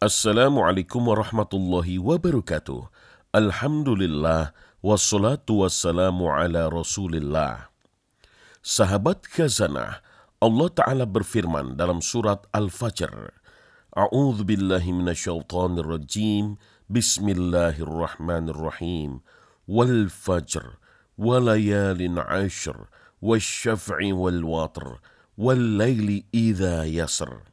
Assalamualaikum warahmatullahi wabarakatuh. Alhamdulillah wassalatu wassalamu ala Rasulillah. Sahabat khazanah, Allah Ta'ala berfirman dalam surat Al-Fajr. A'udhu billahi minasyaitanir rajim. Bismillahirrahmanirrahim. Wal fajr, walayalin ashr, wasyaf'i wal watr, wal layli idha yasr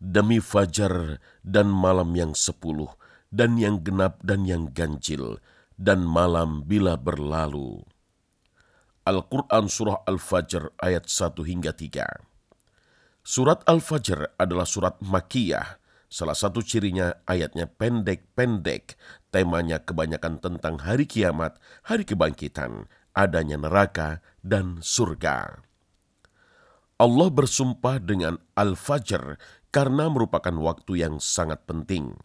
demi fajar dan malam yang sepuluh, dan yang genap dan yang ganjil, dan malam bila berlalu. Al-Quran Surah Al-Fajr ayat 1 hingga 3 Surat Al-Fajr adalah surat makiyah. Salah satu cirinya ayatnya pendek-pendek, temanya kebanyakan tentang hari kiamat, hari kebangkitan, adanya neraka, dan surga. Allah bersumpah dengan Al-Fajr karena merupakan waktu yang sangat penting.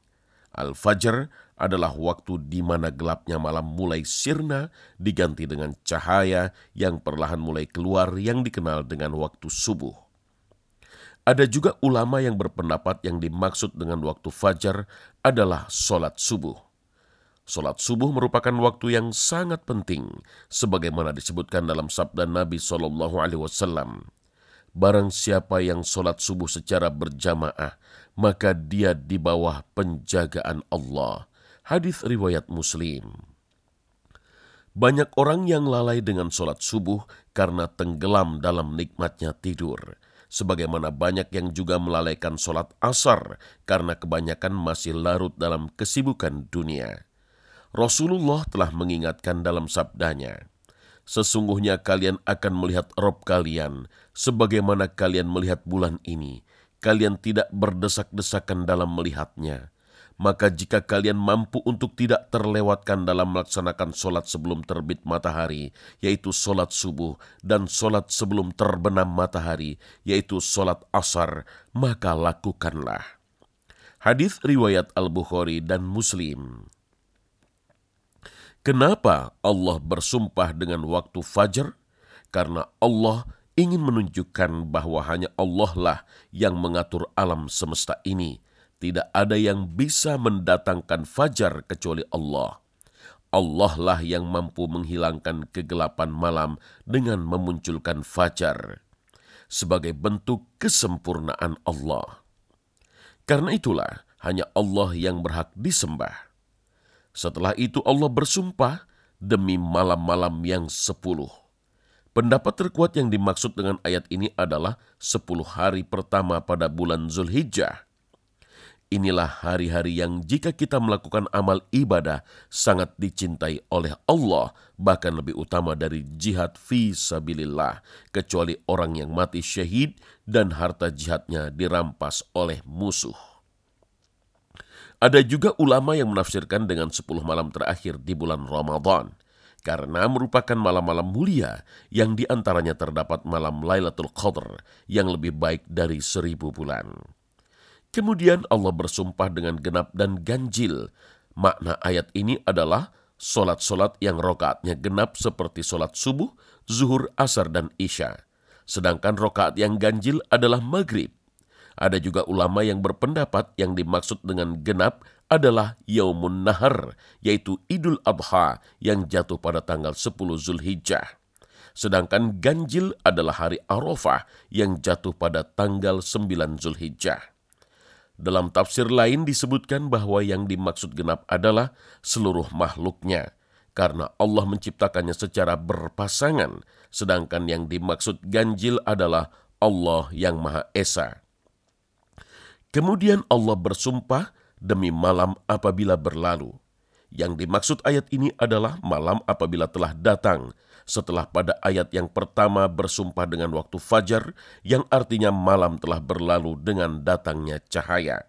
Al-Fajr adalah waktu di mana gelapnya malam mulai sirna diganti dengan cahaya yang perlahan mulai keluar yang dikenal dengan waktu subuh. Ada juga ulama yang berpendapat yang dimaksud dengan waktu fajar adalah solat subuh. Solat subuh merupakan waktu yang sangat penting, sebagaimana disebutkan dalam sabda Nabi Shallallahu Alaihi Wasallam. Barang siapa yang sholat subuh secara berjamaah, maka dia di bawah penjagaan Allah. Hadis riwayat Muslim. Banyak orang yang lalai dengan sholat subuh karena tenggelam dalam nikmatnya tidur. Sebagaimana banyak yang juga melalaikan sholat asar karena kebanyakan masih larut dalam kesibukan dunia. Rasulullah telah mengingatkan dalam sabdanya, Sesungguhnya kalian akan melihat Rob kalian, sebagaimana kalian melihat bulan ini. Kalian tidak berdesak-desakan dalam melihatnya. Maka jika kalian mampu untuk tidak terlewatkan dalam melaksanakan solat sebelum terbit matahari, yaitu solat subuh, dan solat sebelum terbenam matahari, yaitu solat asar, maka lakukanlah. Hadis riwayat Al-Bukhari dan Muslim. Kenapa Allah bersumpah dengan waktu fajar? Karena Allah ingin menunjukkan bahwa hanya Allah lah yang mengatur alam semesta ini. Tidak ada yang bisa mendatangkan fajar kecuali Allah. Allah lah yang mampu menghilangkan kegelapan malam dengan memunculkan fajar sebagai bentuk kesempurnaan Allah. Karena itulah hanya Allah yang berhak disembah. Setelah itu Allah bersumpah demi malam-malam yang sepuluh. Pendapat terkuat yang dimaksud dengan ayat ini adalah sepuluh hari pertama pada bulan Zulhijjah. Inilah hari-hari yang jika kita melakukan amal ibadah sangat dicintai oleh Allah, bahkan lebih utama dari jihad fi sabilillah, kecuali orang yang mati syahid dan harta jihadnya dirampas oleh musuh. Ada juga ulama yang menafsirkan dengan 10 malam terakhir di bulan Ramadan, karena merupakan malam-malam mulia yang di antaranya terdapat malam Lailatul Qadar yang lebih baik dari seribu bulan. Kemudian Allah bersumpah dengan genap dan ganjil. Makna ayat ini adalah solat-solat yang rokaatnya genap seperti solat subuh, zuhur, asar, dan isya. Sedangkan rokaat yang ganjil adalah maghrib, ada juga ulama yang berpendapat yang dimaksud dengan genap adalah Yaumun Nahar, yaitu Idul Adha yang jatuh pada tanggal 10 Zulhijjah. Sedangkan ganjil adalah hari Arafah yang jatuh pada tanggal 9 Zulhijjah. Dalam tafsir lain disebutkan bahwa yang dimaksud genap adalah seluruh makhluknya, karena Allah menciptakannya secara berpasangan, sedangkan yang dimaksud ganjil adalah Allah yang Maha Esa. Kemudian Allah bersumpah demi malam apabila berlalu. Yang dimaksud ayat ini adalah malam apabila telah datang, setelah pada ayat yang pertama bersumpah dengan waktu fajar, yang artinya malam telah berlalu dengan datangnya cahaya.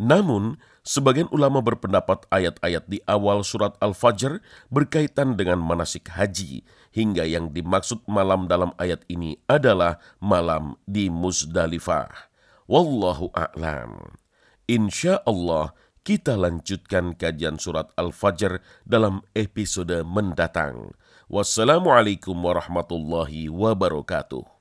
Namun, sebagian ulama berpendapat ayat-ayat di awal surat Al-Fajr berkaitan dengan manasik haji, hingga yang dimaksud malam dalam ayat ini adalah malam di Muzdalifah. Wallahu a'lam. Insya Allah kita lanjutkan kajian surat Al-Fajr dalam episode mendatang. Wassalamualaikum warahmatullahi wabarakatuh.